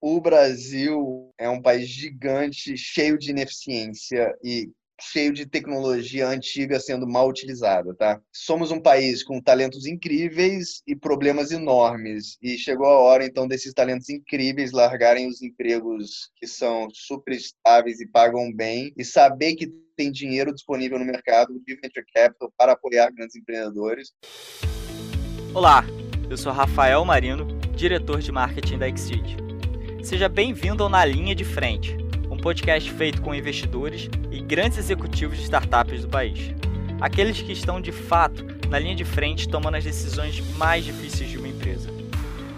o Brasil é um país gigante, cheio de ineficiência e cheio de tecnologia antiga sendo mal utilizada, tá? Somos um país com talentos incríveis e problemas enormes e chegou a hora então desses talentos incríveis largarem os empregos que são super estáveis e pagam bem e saber que tem dinheiro disponível no mercado de venture capital para apoiar grandes empreendedores. Olá, eu sou Rafael Marino, diretor de marketing da Exceed. Seja bem-vindo ao Na Linha de Frente podcast feito com investidores e grandes executivos de startups do país. Aqueles que estão de fato na linha de frente tomando as decisões mais difíceis de uma empresa.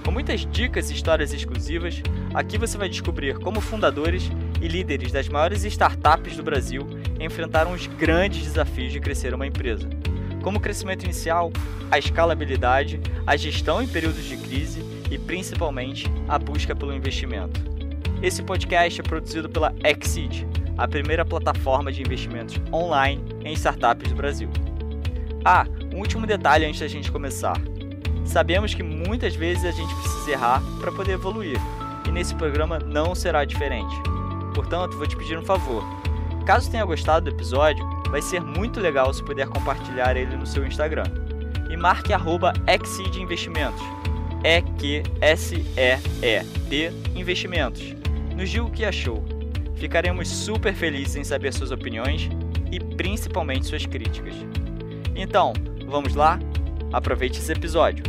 Com muitas dicas e histórias exclusivas, aqui você vai descobrir como fundadores e líderes das maiores startups do Brasil enfrentaram os grandes desafios de crescer uma empresa, como o crescimento inicial, a escalabilidade, a gestão em períodos de crise e principalmente a busca pelo investimento. Esse podcast é produzido pela Exceed, a primeira plataforma de investimentos online em startups do Brasil. Ah, um último detalhe antes da gente começar. Sabemos que muitas vezes a gente precisa errar para poder evoluir, e nesse programa não será diferente. Portanto, vou te pedir um favor. Caso tenha gostado do episódio, vai ser muito legal se puder compartilhar ele no seu Instagram. E marque arroba Investimentos. E-Q-S-E-E-D Investimentos nos diga o que achou. Ficaremos super felizes em saber suas opiniões e principalmente suas críticas. Então, vamos lá? Aproveite esse episódio.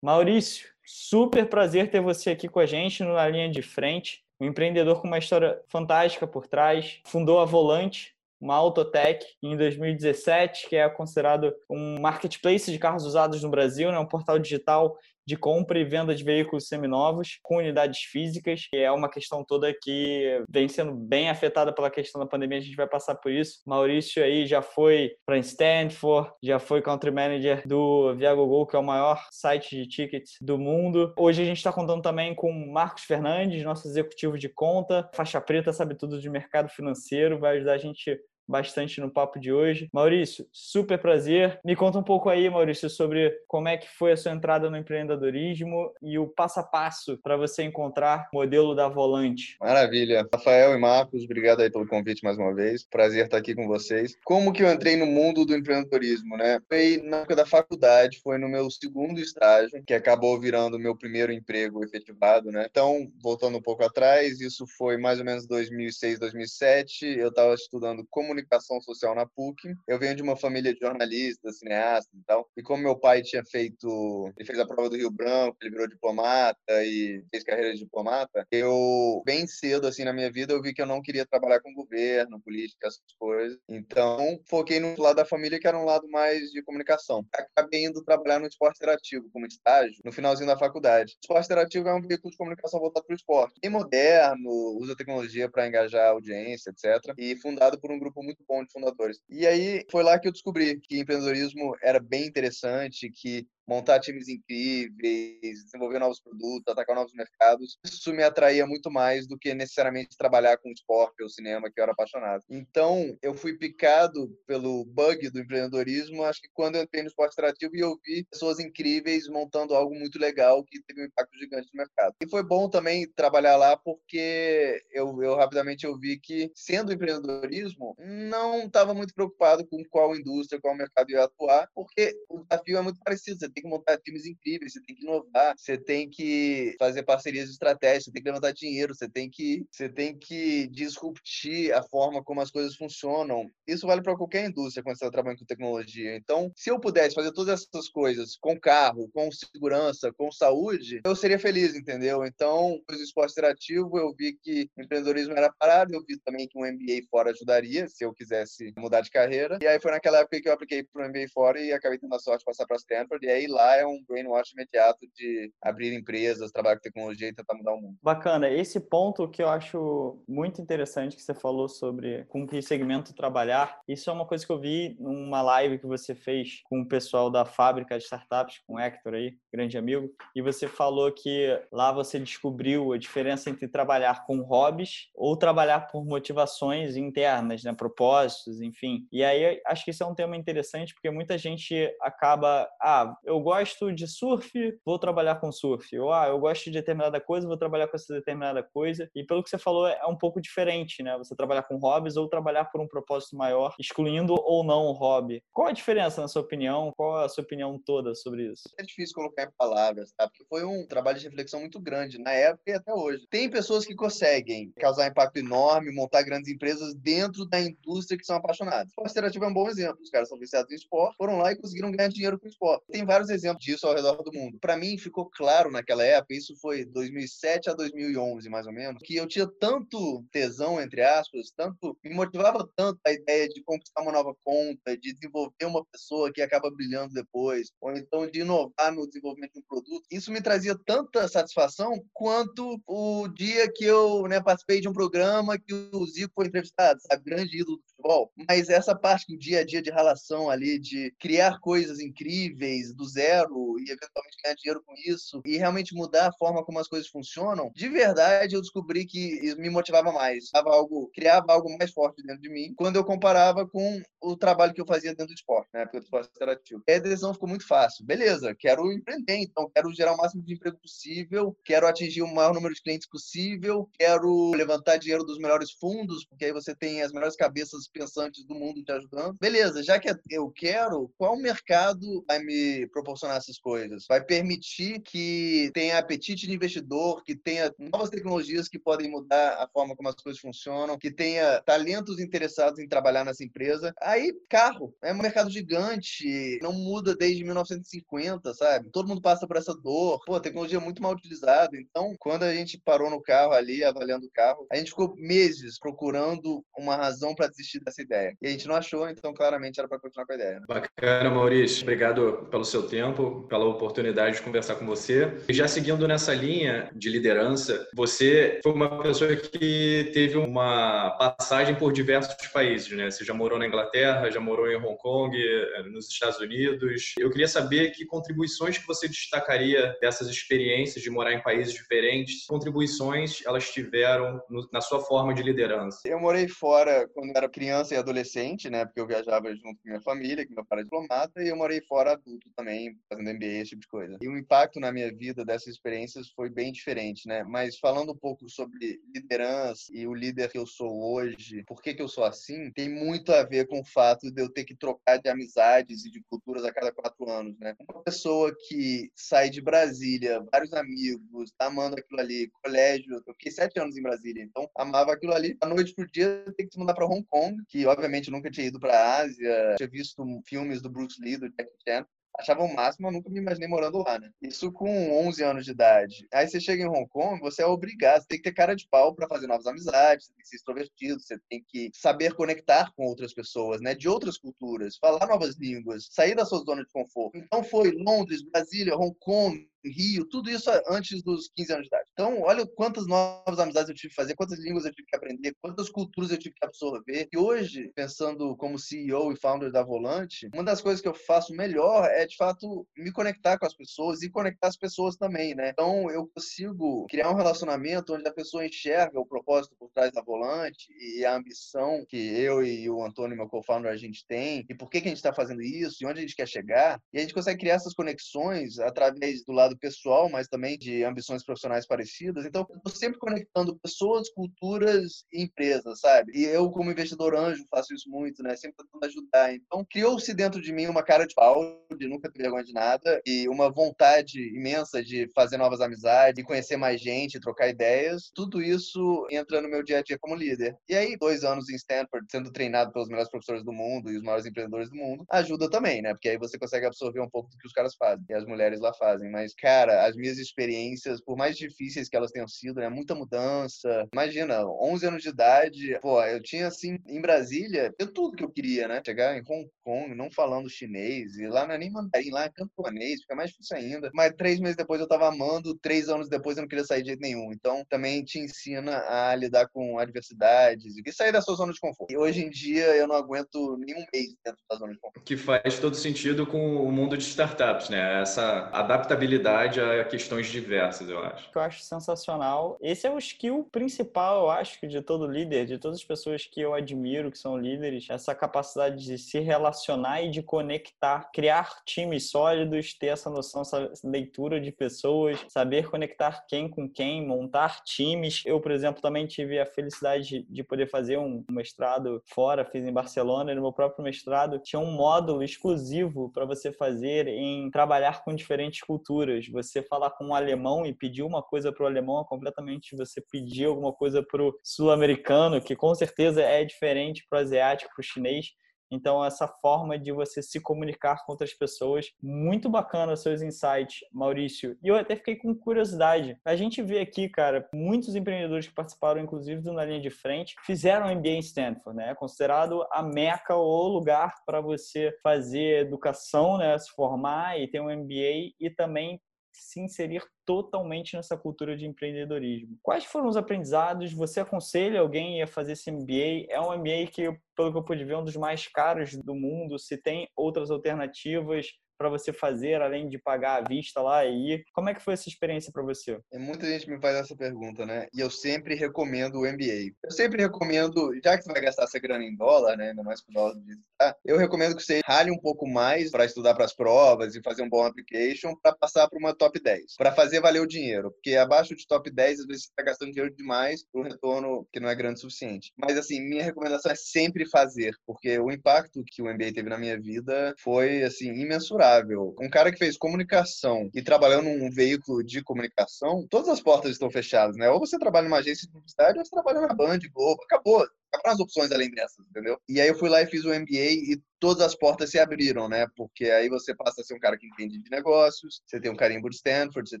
Maurício, super prazer ter você aqui com a gente na linha de frente. Um empreendedor com uma história fantástica por trás. Fundou a Volante, uma autotech em 2017, que é considerado um marketplace de carros usados no Brasil, né? um portal digital de compra e venda de veículos seminovos com unidades físicas, que é uma questão toda que vem sendo bem afetada pela questão da pandemia, a gente vai passar por isso. Maurício aí já foi para Stanford, já foi country manager do Viagogo, que é o maior site de tickets do mundo. Hoje a gente está contando também com Marcos Fernandes, nosso executivo de conta, faixa preta, sabe tudo de mercado financeiro, vai ajudar a gente bastante no papo de hoje. Maurício, super prazer. Me conta um pouco aí, Maurício, sobre como é que foi a sua entrada no empreendedorismo e o passo a passo para você encontrar o modelo da Volante. Maravilha. Rafael e Marcos, obrigado aí pelo convite mais uma vez. Prazer estar aqui com vocês. Como que eu entrei no mundo do empreendedorismo, né? Foi na época da faculdade, foi no meu segundo estágio, que acabou virando o meu primeiro emprego efetivado, né? Então, voltando um pouco atrás, isso foi mais ou menos 2006, 2007. Eu estava estudando como comunicação social na PUC. Eu venho de uma família de jornalistas, cineastas e tal. E como meu pai tinha feito, ele fez a prova do Rio Branco, ele virou diplomata e fez carreira de diplomata, eu bem cedo assim na minha vida eu vi que eu não queria trabalhar com governo, política, essas coisas. Então, foquei no lado da família que era um lado mais de comunicação. Acabei indo trabalhar no esporte interativo como estágio no finalzinho da faculdade. O esporte interativo é um veículo de comunicação voltado para o esporte. E moderno, usa tecnologia para engajar a audiência, etc. E fundado por um grupo muito bom de fundadores. E aí foi lá que eu descobri que empreendedorismo era bem interessante, que montar times incríveis, desenvolver novos produtos, atacar novos mercados. Isso me atraía muito mais do que necessariamente trabalhar com esporte ou cinema, que eu era apaixonado. Então, eu fui picado pelo bug do empreendedorismo, acho que quando eu entrei no esporte interativo e eu vi pessoas incríveis montando algo muito legal que teve um impacto gigante no mercado. E foi bom também trabalhar lá porque eu, eu rapidamente eu vi que, sendo empreendedorismo, não estava muito preocupado com qual indústria, qual mercado ia atuar, porque o desafio é muito parecido. Tem que montar times incríveis, você tem que inovar, você tem que fazer parcerias estratégicas, você tem que levantar dinheiro, você tem que, você tem que disruptir a forma como as coisas funcionam. Isso vale para qualquer indústria quando você está trabalhando com tecnologia. Então, se eu pudesse fazer todas essas coisas com carro, com segurança, com saúde, eu seria feliz, entendeu? Então, do esporte interativo, eu vi que empreendedorismo era parado, eu vi também que um MBA fora ajudaria, se eu quisesse mudar de carreira. E aí foi naquela época que eu apliquei para o MBA fora e acabei tendo a sorte de passar para Stanford. E aí lá é um brainwash imediato de abrir empresas, trabalhar com tecnologia e tentar mudar o mundo. Bacana. Esse ponto que eu acho muito interessante que você falou sobre com que segmento trabalhar, isso é uma coisa que eu vi numa live que você fez com o pessoal da fábrica de startups, com o Hector aí, grande amigo, e você falou que lá você descobriu a diferença entre trabalhar com hobbies ou trabalhar por motivações internas, né, propósitos, enfim. E aí acho que isso é um tema interessante porque muita gente acaba, ah, eu eu gosto de surf, vou trabalhar com surf. Ou, ah, eu gosto de determinada coisa, vou trabalhar com essa determinada coisa. E pelo que você falou, é um pouco diferente, né? Você trabalhar com hobbies ou trabalhar por um propósito maior, excluindo ou não o hobby. Qual a diferença, na sua opinião? Qual a sua opinião toda sobre isso? É difícil colocar em palavras, tá? Porque foi um trabalho de reflexão muito grande na época e até hoje. Tem pessoas que conseguem causar impacto enorme, montar grandes empresas dentro da indústria que são apaixonados. O Alternativa é um bom exemplo. Os caras são viciados em esporte, foram lá e conseguiram ganhar dinheiro com esporte. Tem vários exemplos disso ao redor do mundo. Para mim, ficou claro naquela época, isso foi 2007 a 2011, mais ou menos, que eu tinha tanto tesão, entre aspas, tanto me motivava tanto a ideia de conquistar uma nova conta, de desenvolver uma pessoa que acaba brilhando depois, ou então de inovar no desenvolvimento de um produto. Isso me trazia tanta satisfação quanto o dia que eu né, participei de um programa que o Zico foi entrevistado, sabe? Grande ídolo do futebol. Mas essa parte do dia a dia de relação ali, de criar coisas incríveis do zero e eventualmente ganhar dinheiro com isso e realmente mudar a forma como as coisas funcionam, de verdade eu descobri que me motivava mais. Dava algo, criava algo mais forte dentro de mim quando eu comparava com o trabalho que eu fazia dentro do esporte, né? Porque o esporte interativo. E a decisão ficou muito fácil. Beleza, quero empreender, então quero gerar o máximo de emprego possível, quero atingir o maior número de clientes possível, quero levantar dinheiro dos melhores fundos, porque aí você tem as melhores cabeças pensantes do mundo te ajudando. Beleza, já que eu quero, qual mercado vai me proporcionar essas coisas? Vai permitir que tenha apetite de investidor, que tenha novas tecnologias que podem mudar a forma como as coisas funcionam, que tenha talentos interessados em trabalhar nessa empresa. Aí, carro, é um mercado gigante, não muda desde 1950, sabe? Todo mundo passa por essa dor. Pô, tecnologia é muito mal utilizada. Então, quando a gente parou no carro ali, avaliando o carro, a gente ficou meses procurando uma razão para desistir dessa ideia. E a gente não achou, então claramente era para continuar com a ideia. Bacana, Maurício. Obrigado pelo seu tempo, pela oportunidade de conversar com você. E já seguindo nessa linha de liderança, você foi uma pessoa que teve uma passagem por diversos países, né? Você já morou na Inglaterra, já morou em Hong Kong, eh, nos Estados Unidos. Eu queria saber que contribuições que você destacaria dessas experiências de morar em países diferentes, contribuições elas tiveram na sua forma de liderança. Eu morei fora quando era criança e adolescente, né? Porque eu viajava junto com minha família, que meu pai era diplomata, e eu morei fora adulto também, fazendo MBA, esse tipo de coisa. E o impacto na minha vida dessas experiências foi bem diferente, né? Mas falando um pouco sobre liderança e o líder que eu sou hoje, por que, que eu sou assim, tem muito a ver com o fato de eu ter que trocar de amizades e de culturas a cada quatro anos, né? Uma pessoa que sai de Brasília, vários amigos, tá amando aquilo ali, colégio, eu fiquei sete anos em Brasília, então amava aquilo ali. Da noite pro dia, tem que se mudar para Hong Kong, que obviamente nunca tinha ido para a Ásia, tinha visto filmes do Bruce Lee, do Jack Chan, achava o máximo, eu nunca me imaginei morando lá, né? Isso com 11 anos de idade. Aí você chega em Hong Kong, você é obrigado, você tem que ter cara de pau para fazer novas amizades, você tem que ser extrovertido, você tem que saber conectar com outras pessoas, né? De outras culturas, falar novas línguas, sair da sua zona de conforto. Então foi Londres, Brasília, Hong Kong, Rio, tudo isso antes dos 15 anos de idade. Então, olha quantas novas amizades eu tive que fazer, quantas línguas eu tive que aprender, quantas culturas eu tive que absorver. E hoje, pensando como CEO e founder da Volante, uma das coisas que eu faço melhor é, de fato, me conectar com as pessoas e conectar as pessoas também, né? Então, eu consigo criar um relacionamento onde a pessoa enxerga o propósito por trás da Volante e a ambição que eu e o Antônio, meu co-founder, a gente tem e por que, que a gente está fazendo isso e onde a gente quer chegar. E a gente consegue criar essas conexões através do lado pessoal, mas também de ambições profissionais parecidas. Então, eu estou sempre conectando pessoas, culturas e empresas, sabe? E eu, como investidor anjo, faço isso muito, né? Sempre tentando ajudar. Então, criou-se dentro de mim uma cara de pau, de nunca ter vergonha de nada, e uma vontade imensa de fazer novas amizades, de conhecer mais gente, trocar ideias. Tudo isso entra no meu dia a dia como líder. E aí, dois anos em Stanford, sendo treinado pelos melhores professores do mundo e os maiores empreendedores do mundo, ajuda também, né? Porque aí você consegue absorver um pouco do que os caras fazem e as mulheres lá fazem. Mas cara, as minhas experiências, por mais difíceis que elas tenham sido, né? Muita mudança. Imagina, 11 anos de idade, pô, eu tinha assim, em Brasília, eu tudo que eu queria, né? Chegar em Hong Kong, não falando chinês, e lá não é nem mandarim, lá é cantonês, fica mais difícil ainda. Mas três meses depois eu tava amando, três anos depois eu não queria sair de jeito nenhum. Então, também te ensina a lidar com adversidades e sair da sua zona de conforto. E hoje em dia eu não aguento nenhum mês dentro da zona de conforto. Que faz todo sentido com o mundo de startups, né? Essa adaptabilidade a questões diversas, eu acho. Eu acho acho sensacional. Esse é o skill principal, eu acho, de todo líder, de todas as pessoas que eu admiro, que são líderes, essa capacidade de se relacionar e de conectar, criar times sólidos, ter essa noção, essa leitura de pessoas, saber conectar quem com quem, montar times. Eu, por exemplo, também tive a felicidade de poder fazer um mestrado fora, fiz em Barcelona, e no meu próprio mestrado tinha um módulo exclusivo para você fazer em trabalhar com diferentes culturas. Você falar com um alemão e pedir uma coisa para o alemão é completamente você pedir alguma coisa para o sul-americano, que com certeza é diferente para o asiático, para o chinês. Então, essa forma de você se comunicar com outras pessoas, muito bacana seus insights, Maurício. E eu até fiquei com curiosidade. A gente vê aqui, cara, muitos empreendedores que participaram, inclusive, do Na Linha de Frente, fizeram MBA em Stanford, né? É considerado a meca ou lugar para você fazer educação, né? Se formar e ter um MBA e também se inserir totalmente nessa cultura de empreendedorismo. Quais foram os aprendizados? Você aconselha alguém a fazer esse MBA? É um MBA que, pelo que eu pude ver, é um dos mais caros do mundo. Se tem outras alternativas, para você fazer, além de pagar à vista lá e ir. Como é que foi essa experiência para você? É, muita gente me faz essa pergunta, né? E eu sempre recomendo o MBA. Eu sempre recomendo, já que você vai gastar essa grana em dólar, né? Ainda mais com dólar de ah, eu recomendo que você rale um pouco mais para estudar para as provas e fazer um bom application para passar para uma top 10, para fazer valer o dinheiro, porque abaixo de top 10 às vezes você está gastando dinheiro demais para um retorno que não é grande o suficiente. Mas assim, minha recomendação é sempre fazer, porque o impacto que o MBA teve na minha vida foi assim imensurável um cara que fez comunicação e trabalhou num veículo de comunicação, todas as portas estão fechadas, né? Ou você trabalha numa agência de publicidade ou você trabalha na Band, Globo, acabou. Acabou as opções além dessas, entendeu? E aí eu fui lá e fiz o MBA e todas as portas se abriram, né? Porque aí você passa a ser um cara que entende de negócios, você tem um carimbo de Stanford, você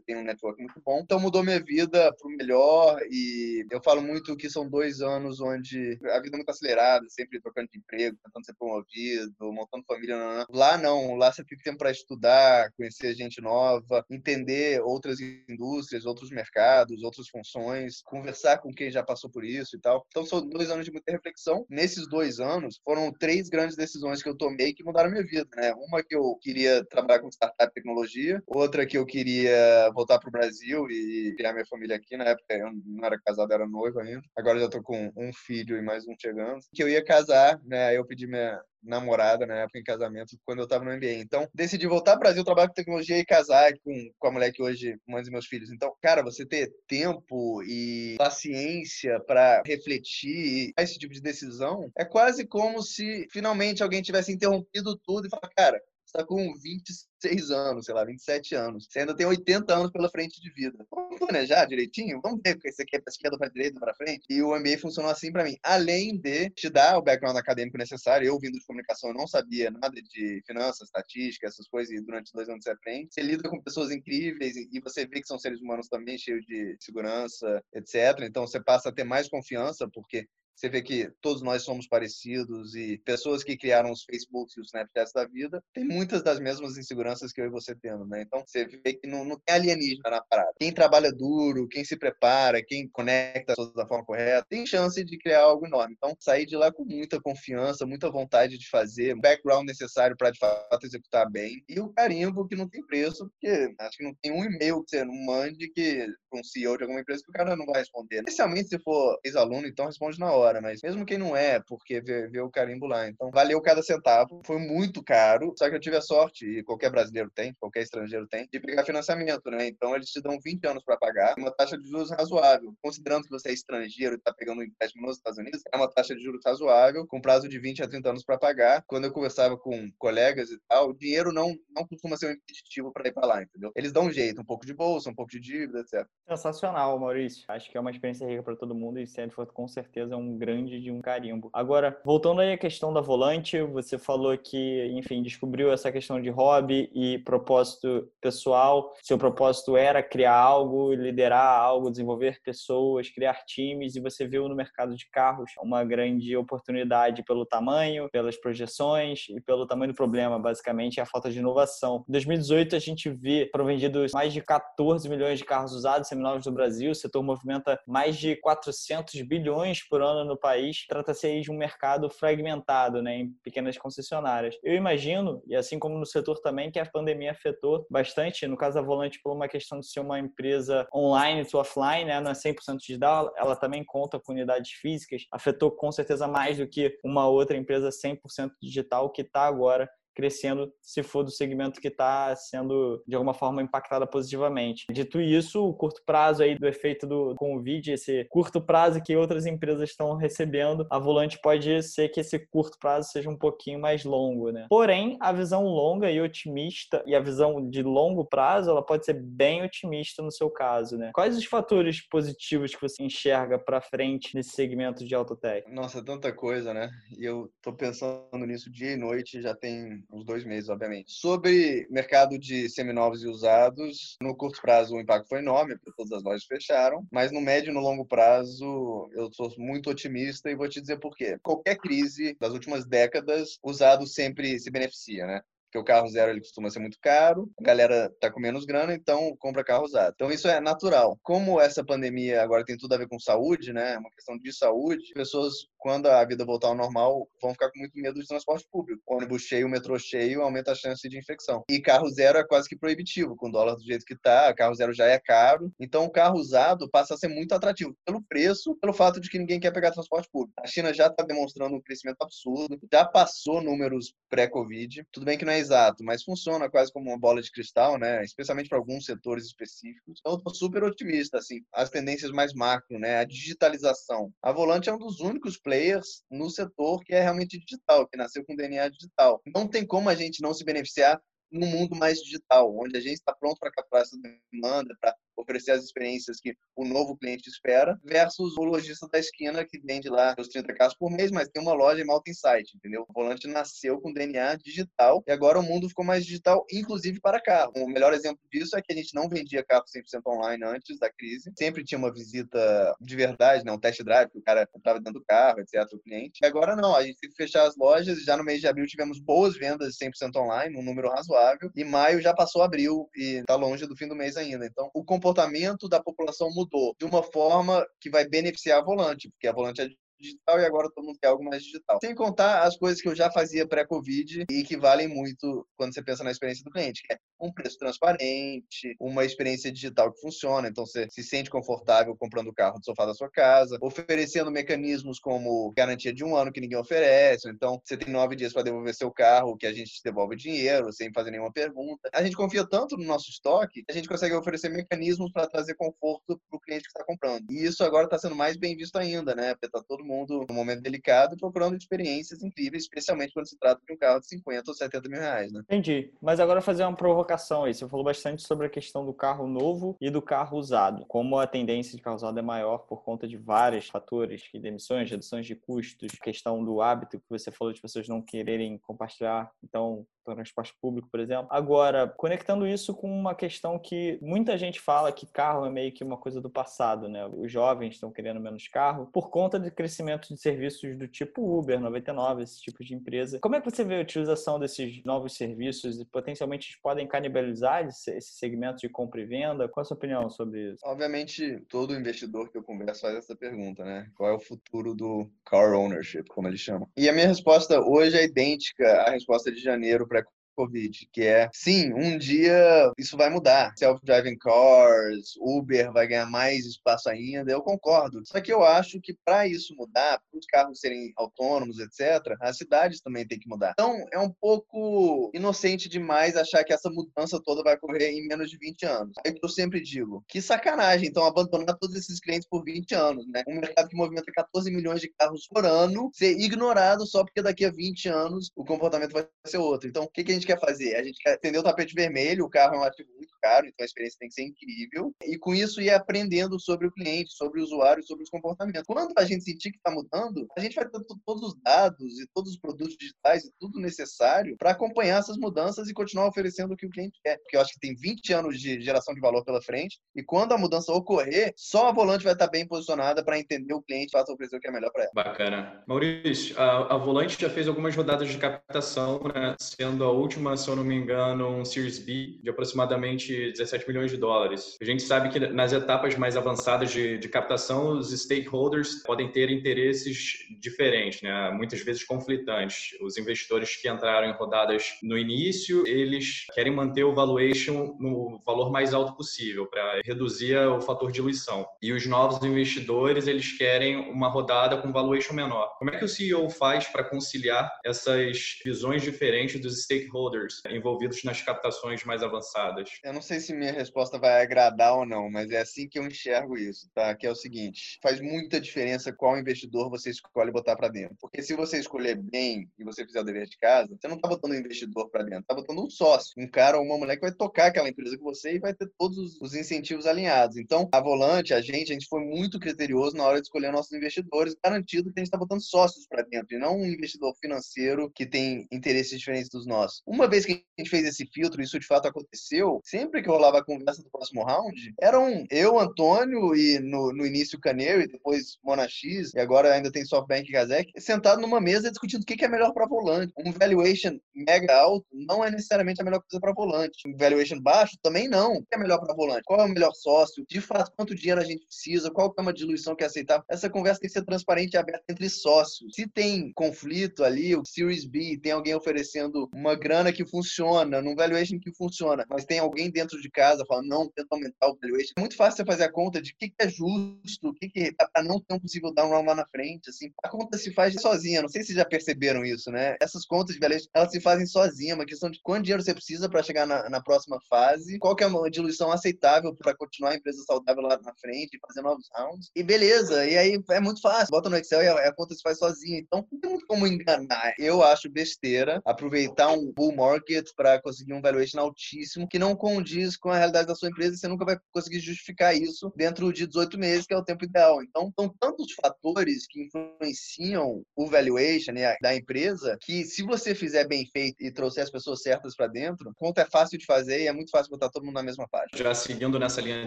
tem um network muito bom. Então mudou minha vida para o melhor e eu falo muito que são dois anos onde a vida é muito acelerada, sempre trocando de emprego, tentando ser promovido, montando família. Não, não. Lá não, lá você tem tempo para estudar, conhecer gente nova, entender outras indústrias, outros mercados, outras funções, conversar com quem já passou por isso e tal. Então são dois anos de muita reflexão. Nesses dois anos foram três grandes decisões que eu tomei que mudaram minha vida, né? Uma que eu queria trabalhar com startup tecnologia, outra que eu queria voltar para o Brasil e criar minha família aqui. Na época eu não era casado, era noivo ainda. Agora já tô com um filho e mais um chegando. Que eu ia casar, né? Eu pedi minha, namorada na época em casamento quando eu estava no MBA. Então, decidi voltar ao Brasil, trabalhar com tecnologia e casar com, com a mulher que hoje dos meus filhos. Então, cara, você ter tempo e paciência para refletir esse tipo de decisão é quase como se finalmente alguém tivesse interrompido tudo e falar, cara, está com 26 anos, sei lá, 27 anos. Você ainda tem 80 anos pela frente de vida. Vamos planejar direitinho? Vamos ver o que você quer para esquerda, para direita, para frente? E o MBA funcionou assim para mim. Além de te dar o background acadêmico necessário, eu vindo de comunicação, eu não sabia nada de finanças, estatística, essas coisas, e durante dois anos você aprende. Você lida com pessoas incríveis e você vê que são seres humanos também cheios de segurança, etc. Então você passa a ter mais confiança, porque você vê que todos nós somos parecidos e pessoas que criaram os Facebooks e os Snapchats da vida têm muitas das mesmas inseguranças que eu e você temos, né? Então você vê que não, não tem alienígena na parada. Quem trabalha duro, quem se prepara, quem conecta as pessoas da forma correta, tem chance de criar algo enorme. Então sair de lá com muita confiança, muita vontade de fazer, background necessário para de fato executar bem e o carimbo que não tem preço, porque acho que não tem um e-mail que você não mande que um CEO de alguma empresa que o cara não vai responder. Especialmente se for ex-aluno, então responde na hora hora, mas mesmo quem não é, porque vê, vê, o carimbo lá. Então, valeu cada centavo. Foi muito caro, só que eu tive a sorte, e qualquer brasileiro tem, qualquer estrangeiro tem, de pegar financiamento, né? Então, eles te dão 20 anos para pagar, uma taxa de juros razoável. Considerando que você é estrangeiro e está pegando um empréstimo nos Estados Unidos, é uma taxa de juros razoável, com prazo de 20 a 30 anos para pagar. Quando eu conversava com colegas e tal, o dinheiro não, não costuma ser um impeditivo para ir para lá, entendeu? Eles dão um jeito, um pouco de bolsa, um pouco de dívida, etc. Sensacional, Maurício. Acho que é uma experiência rica para todo mundo e Stanford com certeza é um grande de um carimbo. Agora, voltando aí à questão da volante, você falou que, enfim, descobriu essa questão de hobby e propósito pessoal. Seu propósito era criar algo, liderar algo, desenvolver pessoas, criar times, e você viu no mercado de carros uma grande oportunidade pelo tamanho, pelas projeções e pelo tamanho do problema, basicamente, é a falta de inovação. Em 2018, a gente vê foram vendidos mais de 14 milhões de carros usados seminovos no Brasil, o setor movimenta mais de 400 bilhões por ano funciona no país, trata-se aí de um mercado fragmentado, né, em pequenas concessionárias. Eu imagino, e assim como no setor também, que a pandemia afetou bastante, no caso da Volante, por uma questão de ser uma empresa online to offline, né, não é 100% digital, ela também conta com unidades físicas, afetou com certeza mais do que uma outra empresa 100% digital que está agora crescendo se for do segmento que está sendo de alguma forma impactada positivamente. Dito isso, o curto prazo aí do efeito do Covid, esse curto prazo que outras empresas estão recebendo, a Volante pode ser que esse curto prazo seja um pouquinho mais longo, né? Porém, a visão longa e otimista e a visão de longo prazo, ela pode ser bem otimista no seu caso, né? Quais os fatores positivos que você enxerga para frente nesse segmento de autotech? Nossa, tanta coisa, né? E eu tô pensando nisso dia e noite, já tem uns dois meses, obviamente. Sobre mercado de seminovos e usados, no curto prazo o impacto foi enorme, porque todas as lojas fecharam, mas no médio e no longo prazo eu sou muito otimista e vou te dizer por quê. Qualquer crise das últimas décadas, usado sempre se beneficia, né? Porque o carro zero ele costuma ser muito caro, a galera tá com menos grana, então compra carro usado. Então isso é natural. Como essa pandemia agora tem tudo a ver com saúde, né? É uma questão de saúde, pessoas quando a vida voltar ao normal, vão ficar com muito medo de transporte público. O ônibus cheio, metrô cheio, aumenta a chance de infecção. E carro zero é quase que proibitivo, com o dólar do jeito que tá, carro zero já é caro. Então o carro usado passa a ser muito atrativo pelo preço, pelo fato de que ninguém quer pegar transporte público. A China já está demonstrando um crescimento absurdo, já passou números pré-Covid. Tudo bem que não é exato, mas funciona quase como uma bola de cristal, né? Especialmente para alguns setores específicos. Então, eu tô super otimista, assim. As tendências mais macro, né? A digitalização. A Volante é um dos únicos players no setor que é realmente digital, que nasceu com DNA digital. Não tem como a gente não se beneficiar num mundo mais digital, onde a gente está pronto para capturar essa demanda, para oferecer as experiências que o novo cliente espera, versus o lojista da esquina que vende lá os 30 carros por mês, mas tem uma loja em Malta Insight, entendeu? O volante nasceu com DNA digital e agora o mundo ficou mais digital, inclusive para carro. O melhor exemplo disso é que a gente não vendia carro 100% online antes da crise, sempre tinha uma visita de verdade, né? um test drive, que o cara estava dentro do carro, etc, o cliente. E agora não, a gente teve que fechar as lojas e já no mês de abril tivemos boas vendas 100% online, um número razoável, e maio já passou abril e está longe do fim do mês ainda. Então, o comportamento da população mudou de uma forma que vai beneficiar a volante, porque a volante é digital e agora todo mundo quer algo mais digital. Sem contar as coisas que eu já fazia pré-Covid e que valem muito quando você pensa na experiência do cliente, que é um preço transparente, uma experiência digital que funciona, então você se sente confortável comprando o carro do sofá da sua casa, oferecendo mecanismos como garantia de um ano que ninguém oferece, então você tem nove dias para devolver seu carro, que a gente devolve dinheiro sem fazer nenhuma pergunta. A gente confia tanto no nosso estoque que a gente consegue oferecer mecanismos para trazer conforto para o cliente que está comprando. E isso agora está sendo mais bem visto ainda, né? Porque está todo mundo num momento delicado procurando experiências incríveis, especialmente quando se trata de um carro de 50 ou 70 mil reais, né? Entendi. Mas agora fazer uma provocação aí. Você falou bastante sobre a questão do carro novo e do carro usado. Como a tendência de carro usado é maior por conta de vários fatores, que demissões, reduções de custos, questão do hábito que você falou de pessoas não quererem compartilhar. Então, transporte público, por exemplo. Agora, conectando isso com uma questão que muita gente fala que carro é meio que uma coisa do passado, né? Os jovens estão querendo menos carro por conta do crescimento de serviços do tipo Uber, 99, esse tipo de empresa. Como é que você vê a utilização desses novos serviços e potencialmente podem canibalizar esse segmento de compra e venda? Qual a sua opinião sobre isso? Obviamente, todo investidor que eu converso faz essa pergunta, né? Qual é o futuro do car ownership, como eles chamam? E a minha resposta hoje é idêntica à resposta de janeiro para Covid, que é, sim, um dia isso vai mudar. Self-driving cars, Uber vai ganhar mais espaço ainda, eu concordo. Só que eu acho que para isso mudar, para os carros serem autônomos, etc., as cidades também têm que mudar. Então, é um pouco inocente demais achar que essa mudança toda vai ocorrer em menos de 20 anos. É o que eu sempre digo. Que sacanagem, então, abandonar todos esses clientes por 20 anos, né? Um mercado que movimenta 14 milhões de carros por ano ser ignorado só porque daqui a 20 anos o comportamento vai ser outro. Então, o que, que a gente quer fazer? A gente quer atender o tapete vermelho, o carro é um ativo muito caro, então a experiência tem que ser incrível. E com isso ir aprendendo sobre o cliente, sobre o usuário, sobre os comportamentos. Quando a gente sentir que está mudando, a gente vai ter todos os dados e todos os produtos digitais e tudo necessário para acompanhar essas mudanças e continuar oferecendo o que o cliente quer. Porque eu acho que tem 20 anos de geração de valor pela frente e quando a mudança ocorrer, só a Volante vai estar bem posicionada para entender o cliente e fazer oferecer o que é melhor para ela. Bacana. Maurício, a, a Volante já fez algumas rodadas de captação, né, sendo a última última, se eu não me engano, um Series B de aproximadamente 17 milhões de dólares. A gente sabe que nas etapas mais avançadas de, de captação, os stakeholders podem ter interesses diferentes, né? muitas vezes conflitantes. Os investidores que entraram em rodadas no início, eles querem manter o valuation no valor mais alto possível para reduzir o fator diluição. E os novos investidores, eles querem uma rodada com valuation menor. Como é que o CEO faz para conciliar essas visões diferentes dos stakeholders envolvidos nas captações mais avançadas? Eu não sei se minha resposta vai agradar ou não, mas é assim que eu enxergo isso, tá? Que é o seguinte, faz muita diferença qual investidor você escolhe botar para dentro. Porque se você escolher bem e você fizer o dever de casa, você não tá botando um investidor para dentro, tá botando um sócio, um cara ou uma mulher que vai tocar aquela empresa com você e vai ter todos os incentivos alinhados. Então, a Volante, a gente, a gente foi muito criterioso na hora de escolher nossos investidores, garantido que a gente está botando sócios para dentro e não um investidor financeiro que tem interesses diferentes dos nossos. Uma vez que a gente fez esse filtro, isso de fato aconteceu, sempre que rolava a conversa do próximo round, eram eu, Antônio e no, no início Canary, depois Mona X, e agora ainda tem SoftBank e Gazek, sentado numa mesa discutindo o que é melhor para volante. Um valuation mega alto não é necessariamente a melhor coisa para volante. Um valuation baixo também não. O que é melhor para volante? Qual é o melhor sócio? De fato, quanto dinheiro a gente precisa? Qual é uma diluição que é aceitável? Essa conversa tem que ser transparente e aberta entre sócios. Se tem conflito ali, o Series B, tem alguém oferecendo uma grana que funciona, num valuation que funciona, mas tem alguém dentro de casa falando, não, tenta aumentar o valuation. É muito fácil você fazer a conta de o que, é justo, o que, que para não ter um possível down round lá na frente. Assim, a conta se faz sozinha. Não sei se já perceberam isso, né? Essas contas de valuation, elas se fazem sozinha. É uma questão de quanto dinheiro você precisa para chegar na, na, próxima fase, qual que é uma diluição aceitável para continuar a empresa saudável lá na frente, fazer novos rounds. E beleza, e aí é muito fácil. Bota no Excel e a, a conta se faz sozinha. Então, não tem muito como enganar. Eu acho besteira aproveitar um market para conseguir um valuation altíssimo que não condiz com a realidade da sua empresa e você nunca vai conseguir justificar isso dentro de 18 meses, que é o tempo ideal. Então, são tantos fatores que influenciam o valuation né, da empresa que se você fizer bem feito e trouxer as pessoas certas para dentro, conta é fácil de fazer e é muito fácil botar todo mundo na mesma página. Já seguindo nessa linha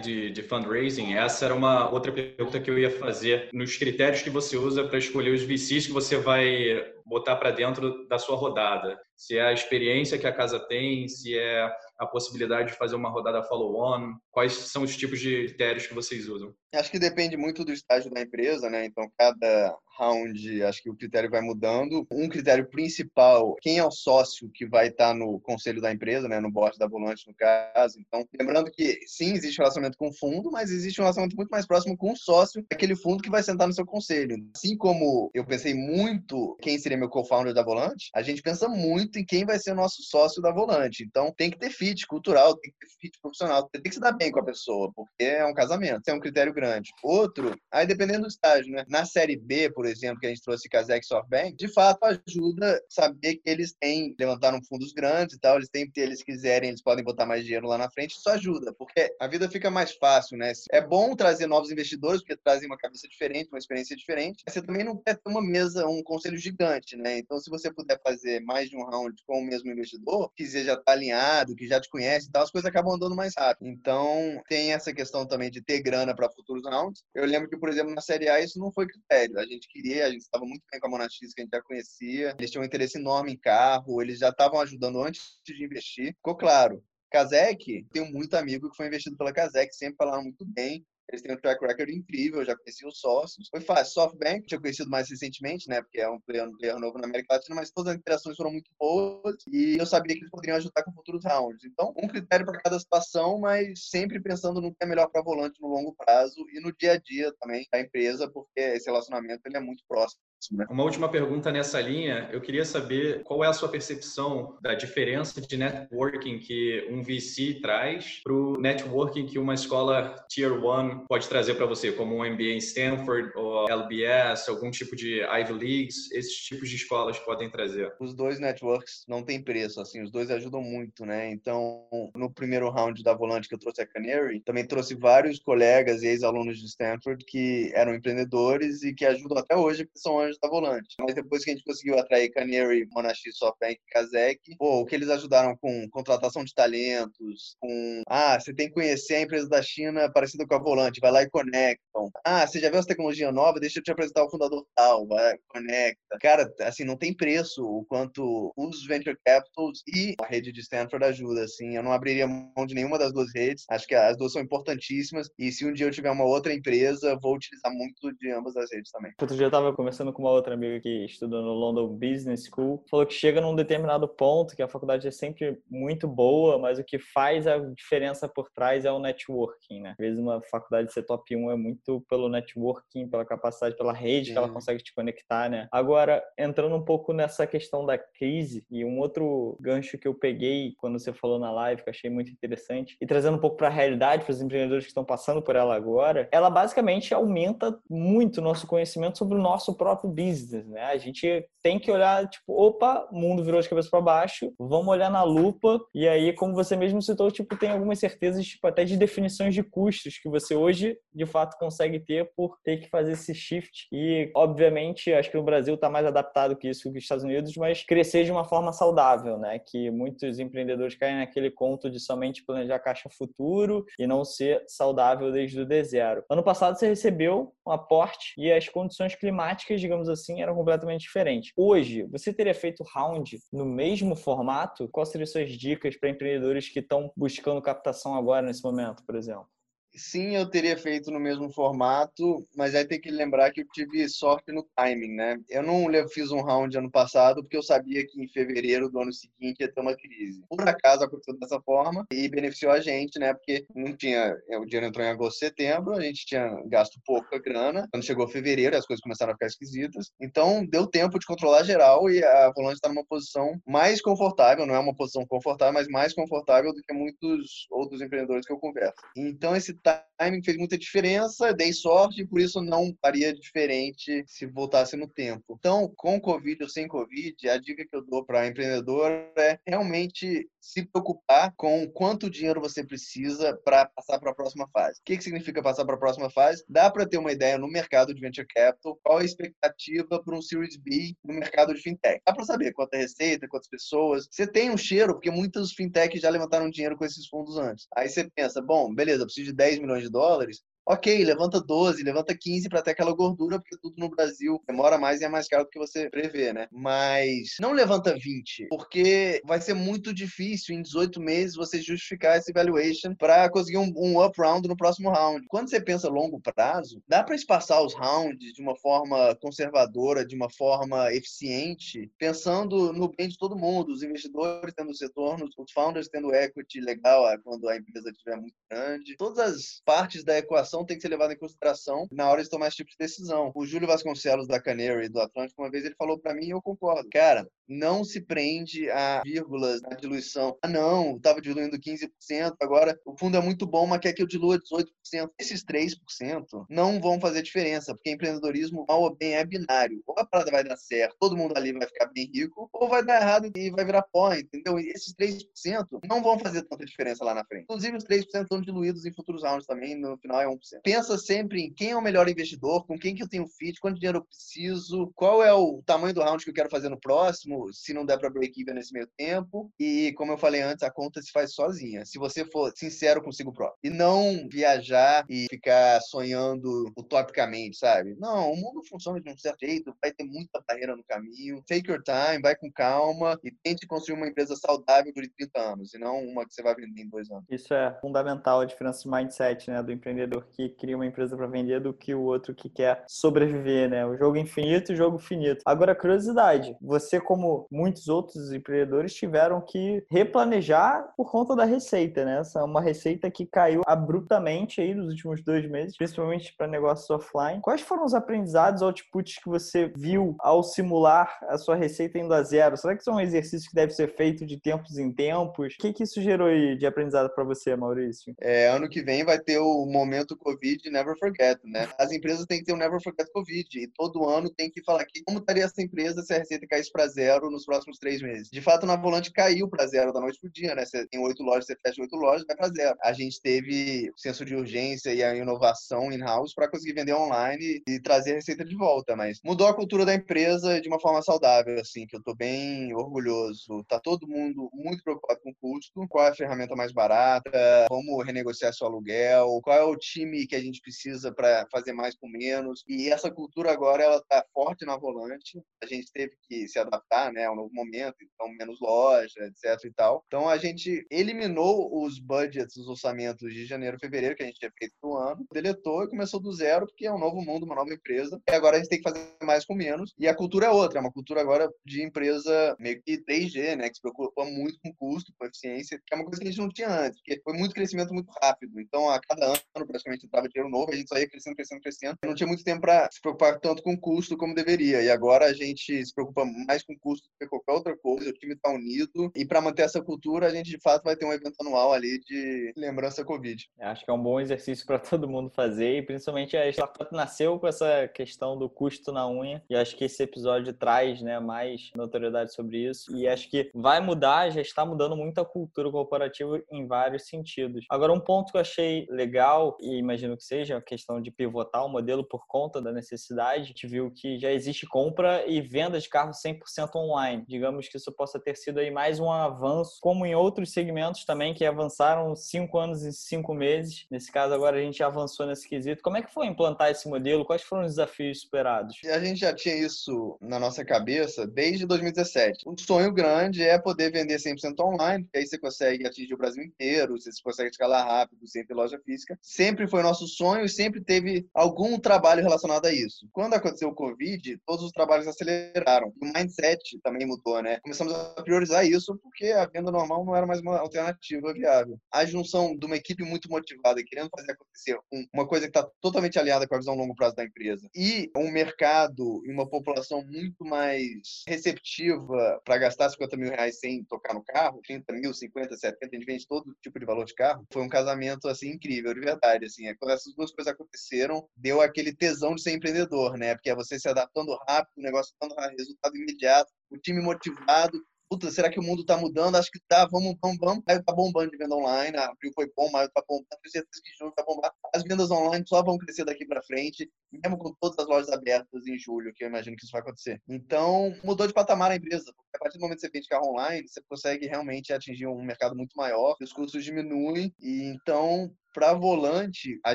de, de fundraising, essa era uma outra pergunta que eu ia fazer nos critérios que você usa para escolher os VCs que você vai botar para dentro da sua rodada. Se é a experiência que a casa tem, se é a possibilidade de fazer uma rodada follow-on? Quais são os tipos de critérios que vocês usam? Acho que depende muito do estágio da empresa, né? Então, cada round, acho que o critério vai mudando. Um critério principal, quem é o sócio que vai estar no conselho da empresa, né? No board da Volante, no caso. Então, lembrando que, sim, existe relacionamento com o fundo, mas existe um relacionamento muito mais próximo com o sócio daquele fundo que vai sentar no seu conselho. Assim como eu pensei muito quem seria meu co-founder da Volante, a gente pensa muito em quem vai ser o nosso sócio da Volante. Então, tem que ter fit cultural, tem que ter fit profissional, tem que se dar bem com a pessoa, porque é um casamento, é um critério grande. Outro, aí dependendo do estágio, né? Na série B, por exemplo, que a gente trouxe Kazek SoftBank, de fato ajuda saber que eles têm, levantaram fundos grandes e tal, eles têm, se eles quiserem, eles podem botar mais dinheiro lá na frente, isso ajuda, porque a vida fica mais fácil, né? É bom trazer novos investidores, porque trazem uma cabeça diferente, uma experiência diferente, mas você também não quer ter uma mesa, um conselho gigante, né? Então, se você puder fazer mais de um round com o mesmo investidor, que já está alinhado, que já te conhece e tal, as coisas acabam andando mais rápido. Então, tem essa questão também de ter grana para futuros rounds. Eu lembro que, por exemplo, na Série A isso não foi critério. A gente queria, a gente estava muito bem com a Monax, que a gente já conhecia. Eles tinham um interesse enorme em carro, eles já estavam ajudando antes de investir. Ficou claro. Kazek, tenho muito amigo que foi investido pela Kazek, sempre falaram muito bem. Eles têm um track record incrível, já conheci os sócios. Foi fácil. SoftBank, tinha conhecido mais recentemente, né? Porque é um player, um player novo na América Latina, mas todas as interações foram muito boas e eu sabia que eles poderiam ajudar com futuros rounds. Então, um critério para cada situação, mas sempre pensando no que é melhor para volante no longo prazo e no dia a dia também da empresa, porque esse relacionamento ele é muito próximo. Né? Uma última pergunta nessa linha, eu queria saber qual é a sua percepção da diferença de networking que um VC traz para o networking que uma escola Tier 1 pode trazer para você, como um MBA em Stanford ou LBS, algum tipo de Ivy Leagues, esses tipos de escolas podem trazer. Os dois networks não tem preço, assim, os dois ajudam muito, né? Então, no primeiro round da Volante que eu trouxe a Canary, também trouxe vários colegas e ex-alunos de Stanford que eram empreendedores e que ajudam até hoje, que são da Volante. Mas depois que a gente conseguiu atrair Canary, Monashi, SoftBank e Kazek, pô, o que eles ajudaram com contratação de talentos, com, ah, você tem que conhecer a empresa da China parecida com a Volante, vai lá e conectam. Ah, você já viu essa tecnologia nova? Deixa eu te apresentar o fundador tal, vai, conecta. Cara, assim, não tem preço o quanto os venture capitals e a rede de Stanford ajuda, assim. Eu não abriria mão de nenhuma das duas redes. Acho que as duas são importantíssimas e se um dia eu tiver uma outra empresa, vou utilizar muito de ambas as redes também. Outro dia eu estava conversando com uma outra amiga que estudou no London Business School, falou que chega num determinado ponto que a faculdade é sempre muito boa, mas o que faz a diferença por trás é o networking, né? Às vezes uma faculdade ser top 1 é muito pelo networking, pela capacidade, pela rede Sim. que ela consegue te conectar, né? Agora, entrando um pouco nessa questão da crise e um outro gancho que eu peguei quando você falou na live, que eu achei muito interessante, e trazendo um pouco para a realidade, para os empreendedores que estão passando por ela agora, ela basicamente aumenta muito o nosso conhecimento sobre o nosso próprio business, né? A gente tem que olhar, tipo, opa, o mundo virou de cabeça para baixo, vamos olhar na lupa, e aí, como você mesmo citou, tipo, tem algumas certezas, tipo, até de definições de custos que você hoje, de fato, consegue ter por ter que fazer esse shift. E, obviamente, acho que no Brasil está mais adaptado que isso que os Estados Unidos, mas crescer de uma forma saudável, né? Que muitos empreendedores caem naquele conto de somente planejar caixa futuro e não ser saudável desde o D zero. Ano passado você recebeu um aporte e as condições climáticas, digamos assim, eram completamente diferentes. Hoje, você teria feito round no mesmo formato? Quais seriam suas dicas para empreendedores que estão buscando captação agora nesse momento, por exemplo? Sim, eu teria feito no mesmo formato, mas aí tem que lembrar que eu tive sorte no timing, né? Eu não fiz um round ano passado porque eu sabia que em fevereiro do ano seguinte ia ter uma crise. Por acaso aconteceu dessa forma e beneficiou a gente, né? Porque não tinha, é, o dinheiro entrou em agosto, setembro, a gente tinha gasto pouca grana. Quando chegou fevereiro, as coisas começaram a ficar esquisitas. Então, deu tempo de controlar geral e a Volante está numa posição mais confortável, não é uma posição confortável, mas mais confortável do que muitos outros empreendedores que eu converso. Então, esse timing fez muita diferença, dei sorte por isso não faria diferente se voltasse no tempo. Então, com Covid ou sem Covid, a dica que eu dou para empreendedor é realmente se preocupar com quanto dinheiro você precisa para passar para a próxima fase. O que, que significa passar para a próxima fase? Dá para ter uma ideia no mercado de venture capital, qual a expectativa para um Series B no mercado de fintech. Dá para saber quanta receita, quantas pessoas. Você tem um cheiro, porque muitos fintechs já levantaram dinheiro com esses fundos antes. Aí você pensa, bom, beleza, preciso de 10 milhões de dólares, ok, levanta 12, levanta 15 para ter aquela gordura, porque tudo no Brasil demora mais e é mais caro do que você prevê, né? Mas não levanta 20, porque vai ser muito difícil em 18 meses você justificar esse valuation para conseguir um, um up round no próximo round. Quando você pensa longo prazo, dá para espaçar os rounds de uma forma conservadora, de uma forma eficiente, pensando no bem de todo mundo, os investidores tendo os retornos, os founders tendo equity legal ah, quando a empresa estiver muito grande. Todas as partes da equação tem que ser levada em consideração na hora de tomar esse tipo de decisão. O Júlio Vasconcelos da Canary do Atlântico uma vez ele falou para mim e eu concordo. Cara, não se prende a vírgulas na diluição. Ah, não, estava diluindo 15%, agora o fundo é muito bom, mas quer que eu dilua 18%. Esses 3% não vão fazer diferença, porque empreendedorismo, mal ou bem, é binário. Ou a parada vai dar certo, todo mundo ali vai ficar bem rico, ou vai dar errado e vai virar pó, entendeu? E esses 3% não vão fazer tanta diferença lá na frente. Inclusive, os 3% estão diluídos em futuros rounds também, no final é 1%. Pensa sempre em quem é o melhor investidor, com quem que eu tenho fit, quanto dinheiro eu preciso, qual é o tamanho do round que eu quero fazer no próximo, se não der para break even nesse meio tempo. E como eu falei antes, a conta se faz sozinha. Se você for sincero consigo próprio e não viajar e ficar sonhando utopicamente, sabe? Não, o mundo funciona de um certo jeito, vai ter muita barreira no caminho. Take your time, vai com calma e tente construir uma empresa saudável por 30 anos, e não uma que você vai vender em dois anos. Isso é fundamental, a diferença de mindset, né, do empreendedor que cria uma empresa para vender do que o outro que quer sobreviver, né? O jogo infinito, o jogo finito. Agora, curiosidade, você como como muitos outros empreendedores tiveram que replanejar por conta da receita, né? Essa é uma receita que caiu abruptamente aí nos últimos dois meses, principalmente para negócios offline. Quais foram os aprendizados, outputs que você viu ao simular a sua receita indo a zero? Será que isso é um exercício que deve ser feito de tempos em tempos? O que, que isso gerou aí de aprendizado para você, Maurício? É, ano que vem vai ter o momento Covid, never forget, né? As empresas têm que ter um never forget Covid e todo ano tem que falar que como estaria essa empresa se a receita caísse para zero nos próximos três meses. De fato, na Volante caiu para zero da noite pro dia, né? Você tem oito lojas, você fecha oito lojas, vai para zero. A gente teve senso de urgência e a inovação in-house para conseguir vender online e trazer a receita de volta, mas mudou a cultura da empresa de uma forma saudável, assim, que eu tô bem orgulhoso. Tá todo mundo muito preocupado com o custo, qual é a ferramenta mais barata, como renegociar seu aluguel, qual é o time que a gente precisa para fazer mais com menos. E essa cultura agora ela tá forte na Volante. A gente teve que se adaptar, né, ao novo momento, então menos loja, etc e tal. Então a gente eliminou os budgets, os orçamentos de janeiro, fevereiro que a gente tinha feito no ano, deletou e começou do zero, porque é um novo mundo, uma nova empresa. E agora a gente tem que fazer mais com menos. E a cultura é outra, é uma cultura agora de empresa meio que 3G, né, que se preocupa muito com custo, com eficiência, que é uma coisa que a gente não tinha antes, porque foi muito crescimento muito rápido. Então a cada ano praticamente entrava dinheiro novo, a gente só ia crescendo, crescendo, crescendo. Não tinha muito tempo para se preocupar tanto com custo como deveria. E agora a gente se preocupa mais com custo do que qualquer outra coisa, o time está unido. E para manter essa cultura, a gente de fato vai ter um evento anual ali de lembrança Covid. Acho que é um bom exercício para todo mundo fazer, e principalmente a startup nasceu com essa questão do custo na unha, e acho que esse episódio traz né, mais notoriedade sobre isso. E acho que vai mudar, já está mudando muito a cultura corporativa em vários sentidos. Agora, um ponto que eu achei legal, e imagino que seja a questão de pivotar o modelo por conta da necessidade, a gente viu que já existe compra e venda de carros 100% online. Digamos que isso possa ter sido aí mais um avanço, como em outros segmentos também que avançaram cinco anos e cinco meses. Nesse caso, agora a gente avançou nesse quesito. Como é que foi implantar esse modelo? Quais foram os desafios superados? A gente já tinha isso na nossa cabeça desde 2017. Um sonho grande é poder vender 100% online, porque aí você consegue atingir o Brasil inteiro, você consegue escalar rápido, sem ter loja física. Sempre foi nosso sonho e sempre teve algum trabalho relacionado a isso. Quando aconteceu o Covid, todos os trabalhos aceleraram. O mindset também mudou, né? Começamos a priorizar isso porque a venda normal não era mais uma alternativa viável. A junção de uma equipe muito motivada querendo fazer acontecer uma coisa que está totalmente aliada com a visão longo prazo da empresa e um mercado e uma população muito mais receptiva para gastar 50 mil reais sem tocar no carro, 30 mil, 50, 70, a gente vende todo tipo de valor de carro. Foi um casamento assim incrível, de verdade. Assim, quando essas duas coisas aconteceram, deu aquele tesão de ser empreendedor, né? Porque é você se adaptando rápido, o negócio dando resultado imediato, o time motivado, puta, será que o mundo tá mudando? Acho que tá, vamos, vamos, vamos. Maio tá bombando de venda online, abril foi bom, maio tá bombando, tenho certeza que junho tá bombando. As vendas online só vão crescer daqui para frente, mesmo com todas as lojas abertas em julho, que eu imagino que isso vai acontecer. Então, mudou de patamar a empresa, a partir do momento que você vende carro online, você consegue realmente atingir um mercado muito maior, os custos diminuem, e então para volante, a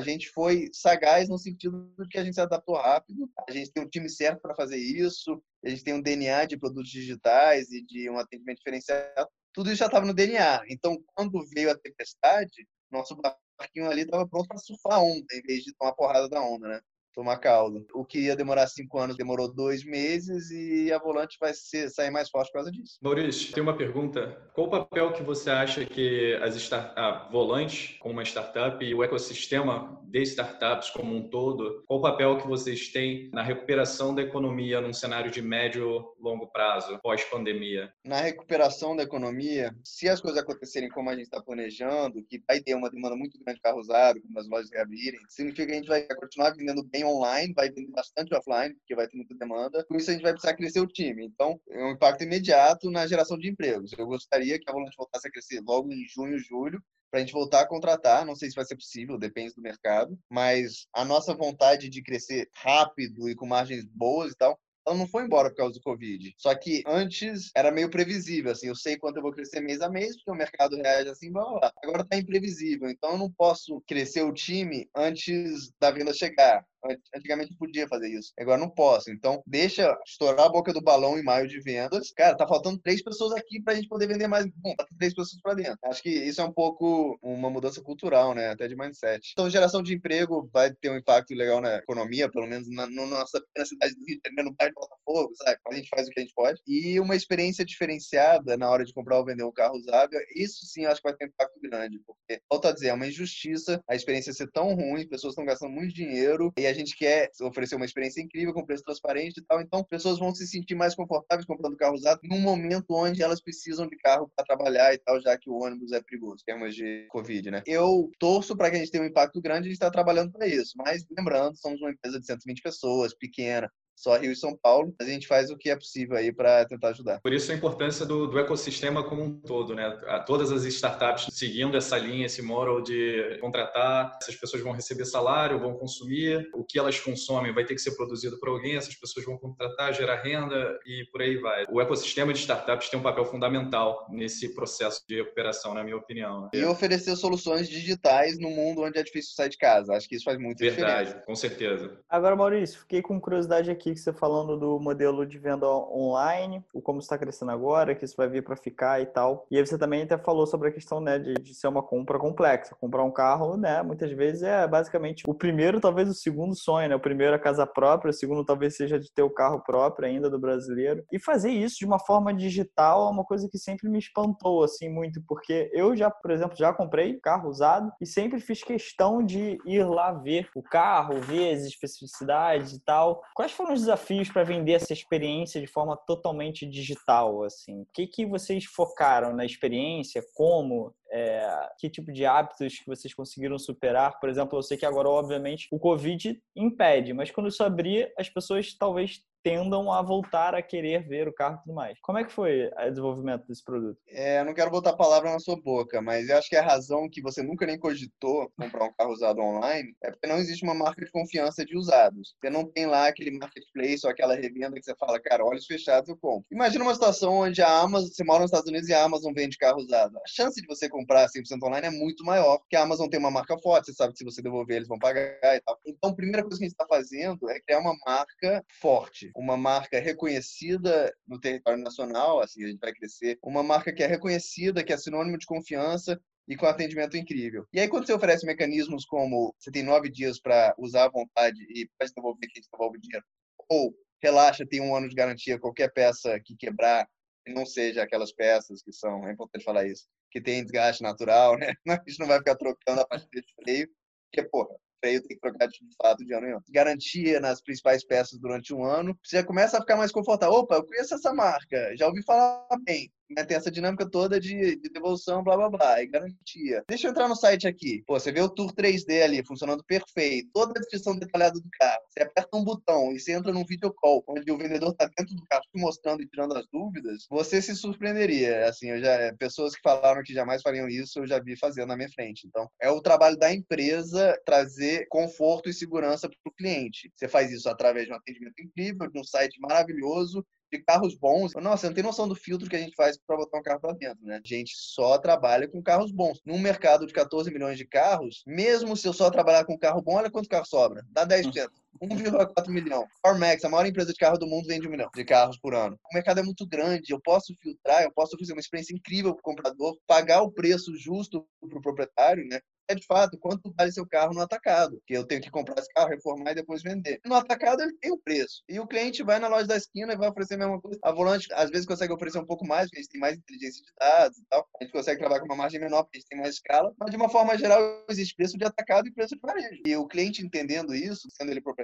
gente foi sagaz no sentido de que a gente se adaptou rápido, a gente tem um time certo para fazer isso, a gente tem um DNA de produtos digitais e de um atendimento diferenciado. Tudo isso já estava no DNA. Então, quando veio a tempestade, nosso barquinho ali estava pronto para surfar a onda, em vez de tomar porrada da onda, né? Tomar caldo. O que ia demorar cinco anos demorou dois meses e a Volante vai ser, sair mais forte por causa disso. Maurício, tem uma pergunta. Qual o papel que você acha que as start a Volante, como uma startup, e o ecossistema de startups como um todo, qual o papel que vocês têm na recuperação da economia num cenário de médio longo prazo, pós-pandemia? Na recuperação da economia, se as coisas acontecerem como a gente está planejando, que vai ter uma demanda muito grande de carro usado, quando as lojas reabrirem, significa que a gente vai continuar vendendo bem online, vai vender bastante offline, porque vai ter muita demanda. Com isso, a gente vai precisar crescer o time. Então, é um impacto imediato na geração de empregos. Eu gostaria que a Volante voltasse a crescer logo em junho, julho, para a gente voltar a contratar. Não sei se vai ser possível, depende do mercado, mas a nossa vontade de crescer rápido e com margens boas e tal ela não foi embora por causa do Covid. Só que antes era meio previsível, assim, eu sei quanto eu vou crescer mês a mês, porque o mercado reage assim, blá, blá. Agora tá imprevisível, então eu não posso crescer o time antes da venda chegar. Antigamente podia fazer isso, agora não posso. Então, deixa estourar a boca do balão em maio de vendas. Cara, tá faltando três pessoas aqui pra gente poder vender mais. Bom, tá três pessoas pra dentro. Acho que isso é um pouco uma mudança cultural, né? Até de mindset. Então, geração de emprego vai ter um impacto legal na economia, pelo menos na, na nossa na cidade do Rio de Janeiro, no bairro de Botafogo, sabe? A gente faz o que a gente pode. E uma experiência diferenciada na hora de comprar ou vender um carro usável, isso sim acho que vai ter um impacto grande, porque, volto a dizer, é uma injustiça a experiência ser tão ruim, pessoas estão gastando muito dinheiro e a a gente quer oferecer uma experiência incrível, com preço transparente e tal. Então, pessoas vão se sentir mais confortáveis comprando carro usado num momento onde elas precisam de carro para trabalhar e tal, já que o ônibus é perigoso, em termos de Covid, né? Eu torço para que a gente tenha um impacto grande, gente está trabalhando para isso. Mas, lembrando, somos uma empresa de 120 pessoas, pequena, só Rio e São Paulo. A gente faz o que é possível aí para tentar ajudar. Por isso a importância do, do, ecossistema como um todo, né? Todas as startups seguindo essa linha, esse moral de contratar, essas pessoas vão receber salário, vão consumir, o que elas consomem vai ter que ser produzido por alguém, essas pessoas vão contratar, gerar renda e por aí vai. O ecossistema de startups tem um papel fundamental nesse processo de recuperação, na minha opinião. Né? E oferecer soluções digitais no mundo onde é difícil sair de casa. Acho que isso faz Verdade, diferença. com certeza. Agora, Maurício, fiquei com curiosidade aqui aqui que você falando do modelo de venda online, o como está crescendo agora, que isso vai vir para ficar e tal. E aí você também até falou sobre a questão né, de, de ser uma compra complexa. Comprar um carro, né, muitas vezes é basicamente o primeiro, talvez o segundo sonho, né? O primeiro a casa própria, o segundo talvez seja de ter o carro próprio ainda do brasileiro. E fazer isso de uma forma digital é uma coisa que sempre me espantou assim muito, porque eu já, por exemplo, já comprei carro usado e sempre fiz questão de ir lá ver o carro, ver as especificidades e tal. Quais foram os desafios para vender essa experiência de forma totalmente digital? Assim, o que que vocês focaram na experiência? Como? É, que tipo de hábitos que vocês conseguiram superar? Por exemplo, eu sei que agora, obviamente, o Covid impede, mas quando isso abrir, as pessoas talvez tendam a voltar a querer ver o carro e tudo mais. Como é que foi o desenvolvimento desse produto? É, eu não quero botar a palavra na sua boca, mas eu acho que a razão que você nunca nem cogitou comprar um carro usado online é porque não existe uma marca de confiança de usados. Você não tem lá aquele marketplace ou aquela revenda que você fala, cara, olhos fechados eu compro. Imagina uma situação onde a Amazon, você mora nos Estados Unidos e a Amazon vende carro usado. A chance de você comprar 100% online é muito maior, porque a Amazon tem uma marca forte, você sabe que se você devolver eles vão pagar e tal. Então, a primeira coisa que a gente está fazendo é criar uma marca forte uma marca reconhecida no território nacional, assim, a gente vai crescer, uma marca que é reconhecida, que é sinônimo de confiança e com atendimento incrível. E aí, quando você oferece mecanismos como você tem nove dias para usar à vontade e pode devolver que devolve dinheiro, ou relaxa, tem um ano de garantia, qualquer peça que quebrar, não seja aquelas peças que são, é importante falar isso, que tem desgaste natural, né? A gente não vai ficar trocando a pastilha de freio, porque, porra, freio tem que trocar de fato de ano em ano. Garantia nas principais peças durante um ano. Você já começa a ficar mais confortável. Opa, eu conheço essa marca, já ouvi falar bem né, tem essa dinâmica toda de, de, devolução, blá blá blá, e garantia. Deixa eu entrar no site aqui. Pô, você vê o Tour 3D ali funcionando perfeito, toda a descrição detalhada do carro. Você aperta um botão e você entra num video call, onde o vendedor está dentro do carro te mostrando e tirando as dúvidas, você se surpreenderia. Assim, eu já pessoas que falaram que jamais fariam isso, eu já vi fazendo na minha frente. Então, é o trabalho da empresa trazer conforto e segurança para o cliente. Você faz isso através de um atendimento incrível, de um site maravilhoso de carros bons. Nossa, não tem noção do filtro que a gente faz para botar um carro para dentro, né? A gente só trabalha com carros bons. Num mercado de 14 milhões de carros, mesmo se eu só trabalhar com carro bom, olha quanto carro sobra. Dá 10%. 1,4 milhão. CarMax, a maior empresa de carro do mundo, vende um milhão de carros por ano. O mercado é muito grande, eu posso filtrar, eu posso fazer uma experiência incrível para o comprador, pagar o preço justo para o proprietário, né? é de fato quanto vale seu carro no atacado, que eu tenho que comprar esse carro, reformar e depois vender. No atacado ele tem o preço. E o cliente vai na loja da esquina e vai oferecer a mesma coisa. A Volante às vezes consegue oferecer um pouco mais, porque a gente tem mais inteligência de dados e tal. A gente consegue trabalhar com uma margem menor, porque a gente tem mais escala. Mas de uma forma geral existe preço de atacado e preço de varejo. E o cliente entendendo isso, sendo ele proprietário,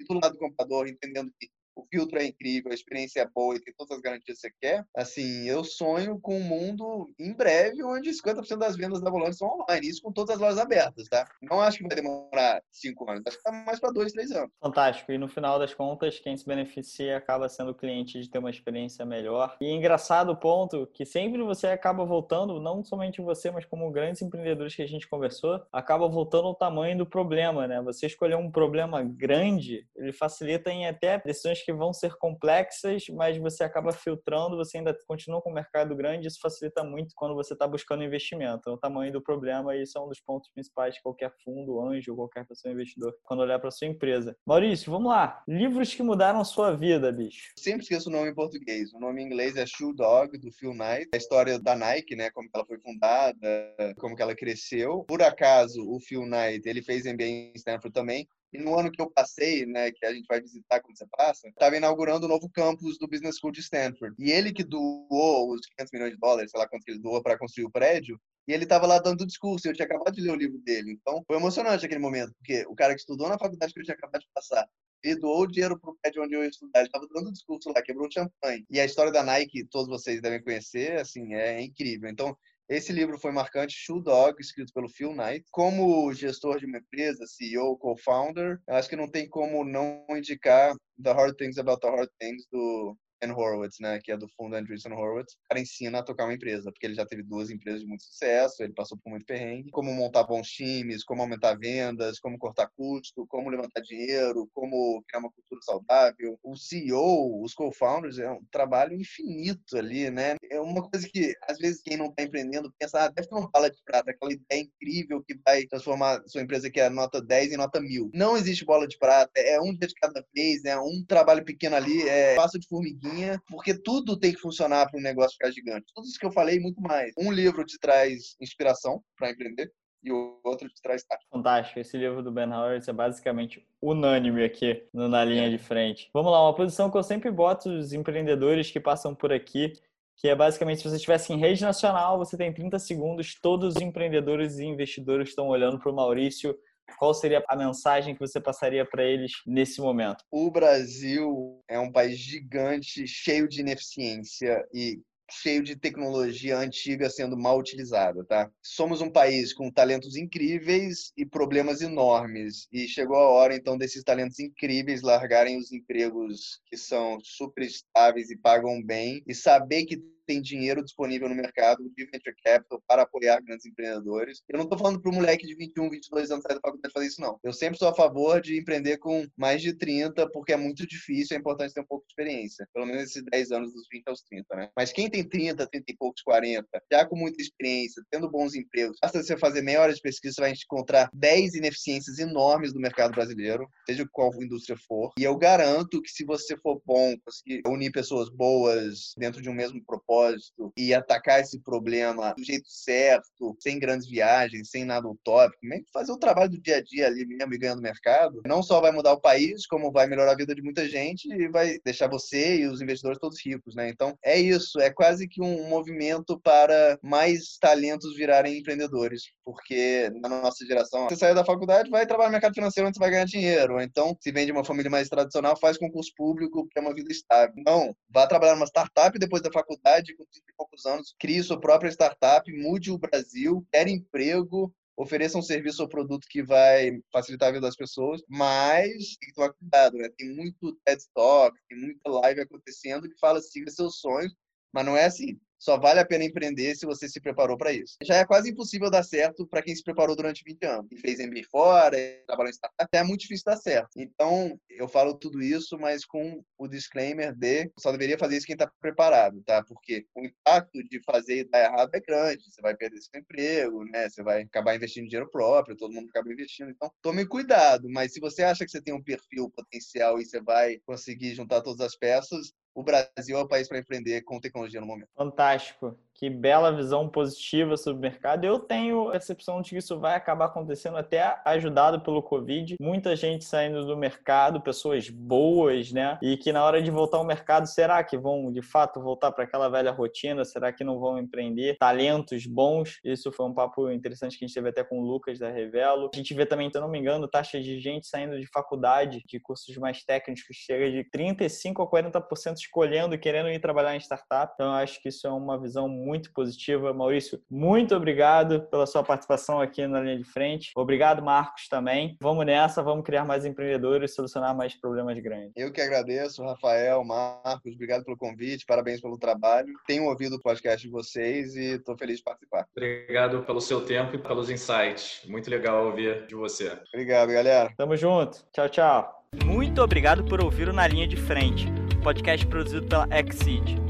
e do lado do comprador entendendo que o filtro é incrível, a experiência é boa e tem todas as garantias que você quer, assim, eu sonho com um mundo em breve onde 50% das vendas da Volante são online, isso com todas as lojas abertas, tá? Não acho que vai demorar cinco anos, acho que tá mais para dois, três anos. Fantástico. E no final das contas, quem se beneficia acaba sendo o cliente de ter uma experiência melhor. E é engraçado o ponto que sempre você acaba voltando, não somente você, mas como grandes empreendedores que a gente conversou, acaba voltando ao tamanho do problema, né? Você escolher um problema grande, ele facilita em até decisões que vão ser complexas, mas você acaba filtrando, você ainda continua com o mercado grande, isso facilita muito quando você está buscando investimento. É o tamanho do problema isso é um dos pontos principais de qualquer fundo, anjo, qualquer pessoa investidor, quando olhar para sua empresa. Maurício, vamos lá. Livros que mudaram sua vida, bicho. Sempre esqueço o nome em português. O nome em inglês é Shoe Dog, do Phil Knight. A história da Nike, né? Como ela foi fundada, como que ela cresceu. Por acaso, o Phil Knight, ele fez MBA em Stanford também. E no ano que eu passei, né, que a gente vai visitar quando você passa, estava inaugurando o novo campus do Business School de Stanford. E ele que doou os 500 milhões de dólares, sei lá quanto que ele doou para construir o prédio, e ele estava lá dando discurso, eu tinha acabado de ler o livro dele. Então, foi emocionante aquele momento, porque o cara que estudou na faculdade que eu tinha acabado de passar, ele doou o dinheiro pro prédio onde eu ia estudar. Ele estava dando discurso lá, quebrou champanhe. E a história da Nike, todos vocês devem conhecer, assim, é incrível. Então, esse livro foi marcante, Shoe Dog, escrito pelo Phil Knight. Como gestor de uma empresa, CEO, co-founder, acho que não tem como não indicar The Hard Things About the Hard Things, do Horowitz, né, que é do fundo Andreessen Horowitz, o cara ensina a tocar uma empresa, porque ele já teve duas empresas de muito sucesso, ele passou por muito perrengue, como montar bons times, como aumentar vendas, como cortar custo, como levantar dinheiro, como criar uma cultura saudável. O CEO, os co-founders, é um trabalho infinito ali, né? É uma coisa que, às vezes, quem não está empreendendo pensa, ah, deve ter uma bala de prata, aquela ideia incrível que vai transformar sua empresa que é nota 10 em nota 1000. Não existe bola de prata, é um dia de cada vez, é um trabalho pequeno ali, é passo de formiguinha porque tudo tem que funcionar para um negócio ficar gigante. Tudo isso que eu falei e muito mais. Um livro te traz inspiração para empreender e o outro te traz tática. Fantástico. Esse livro do Ben Horowitz é basicamente unânime aqui na linha é. de frente. Vamos lá, uma posição que eu sempre boto os empreendedores que passam por aqui, que é basicamente se você estivesse em rede nacional, você tem 30 segundos, todos os empreendedores e investidores estão olhando para o Maurício qual seria a mensagem que você passaria para eles nesse momento? O Brasil é um país gigante, cheio de ineficiência e cheio de tecnologia antiga sendo mal utilizada, tá? Somos um país com talentos incríveis e problemas enormes e chegou a hora então desses talentos incríveis largarem os empregos que são super estáveis e pagam bem e saber que tem dinheiro disponível no mercado de venture capital para apoiar grandes empreendedores. Eu não estou falando para um moleque de 21, 22 anos sair da faculdade fazer isso, não. Eu sempre sou a favor de empreender com mais de 30, porque é muito difícil, é importante ter um pouco de experiência. Pelo menos esses 10 anos dos 20 aos 30, né? Mas quem tem 30, 30 e poucos, 40, já com muita experiência, tendo bons empregos, basta você fazer meia hora de pesquisa, você vai encontrar 10 ineficiências enormes do mercado brasileiro, seja qual indústria for. E eu garanto que se você for bom, conseguir unir pessoas boas dentro de um mesmo propósito, propósito e atacar esse problema do jeito certo, sem grandes viagens, sem nada utópico, fazer o trabalho do dia a dia ali mesmo e ganhando mercado, não só vai mudar o país, como vai melhorar a vida de muita gente e vai deixar você e os investidores todos ricos, né? Então, é isso, é quase que um movimento para mais talentos virarem empreendedores, porque na nossa geração, você sai da faculdade, vai trabalhar no mercado financeiro onde você vai ganhar dinheiro, ou então, se vem de uma família mais tradicional, faz concurso público, que é uma vida estável. Não, vá trabalhar numa startup depois da faculdade, com 30 e poucos anos, crie sua própria startup, mude o Brasil, quer emprego, ofereça um serviço ou produto que vai facilitar a vida das pessoas, mas tem que tomar cuidado, né? Tem muito TED Talk, tem muita live acontecendo que fala siga seus sonhos, mas não é assim. Só vale a pena empreender se você se preparou para isso. Já é quase impossível dar certo para quem se preparou durante 20 anos. E fez MBA fora, trabalhou em startup, é muito difícil dar certo. Então, eu falo tudo isso, mas com o disclaimer de só deveria fazer isso quem está preparado, tá? Porque o impacto de fazer e dar errado é grande. Você vai perder seu emprego, né? Você vai acabar investindo dinheiro próprio, todo mundo acaba investindo. Então, tome cuidado. Mas se você acha que você tem um perfil potencial e você vai conseguir juntar todas as peças, o Brasil é o país para empreender com tecnologia no momento. Fantástico que bela visão positiva sobre o mercado. Eu tenho a percepção de que isso vai acabar acontecendo até ajudado pelo Covid. Muita gente saindo do mercado, pessoas boas, né? E que na hora de voltar ao mercado, será que vão de fato voltar para aquela velha rotina? Será que não vão empreender? Talentos bons. Isso foi um papo interessante que a gente teve até com o Lucas da Revelo. A gente vê também, se eu não me engano, taxas de gente saindo de faculdade, de cursos mais técnicos, chega de 35 a 40% escolhendo e querendo ir trabalhar em startup. Então, eu acho que isso é uma visão muito muito positiva. Maurício, muito obrigado pela sua participação aqui na linha de frente. Obrigado, Marcos, também. Vamos nessa, vamos criar mais empreendedores e solucionar mais problemas grandes. Eu que agradeço, Rafael, Marcos, obrigado pelo convite, parabéns pelo trabalho. Tenho ouvido o podcast de vocês e estou feliz de participar. Obrigado pelo seu tempo e pelos insights. Muito legal ouvir de você. Obrigado, galera. Tamo junto. Tchau, tchau. Muito obrigado por ouvir o Na Linha de Frente, podcast produzido pela Exceed.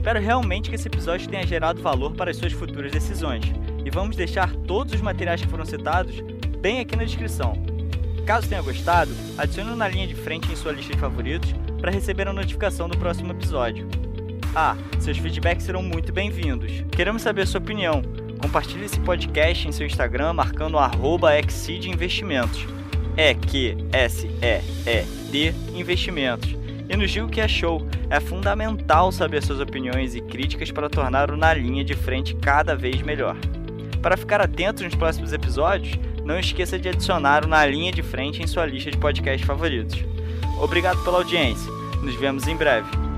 Espero realmente que esse episódio tenha gerado valor para as suas futuras decisões e vamos deixar todos os materiais que foram citados bem aqui na descrição. Caso tenha gostado, adicione na linha de frente em sua lista de favoritos para receber a notificação do próximo episódio. Ah, seus feedbacks serão muito bem-vindos. Queremos saber a sua opinião. Compartilhe esse podcast em seu Instagram marcando arroba Investimentos. É que S E E D Investimentos e nos diga o que achou. É fundamental saber suas opiniões e críticas para tornar o Na Linha de Frente cada vez melhor. Para ficar atento nos próximos episódios, não esqueça de adicionar o Na Linha de Frente em sua lista de podcasts favoritos. Obrigado pela audiência. Nos vemos em breve.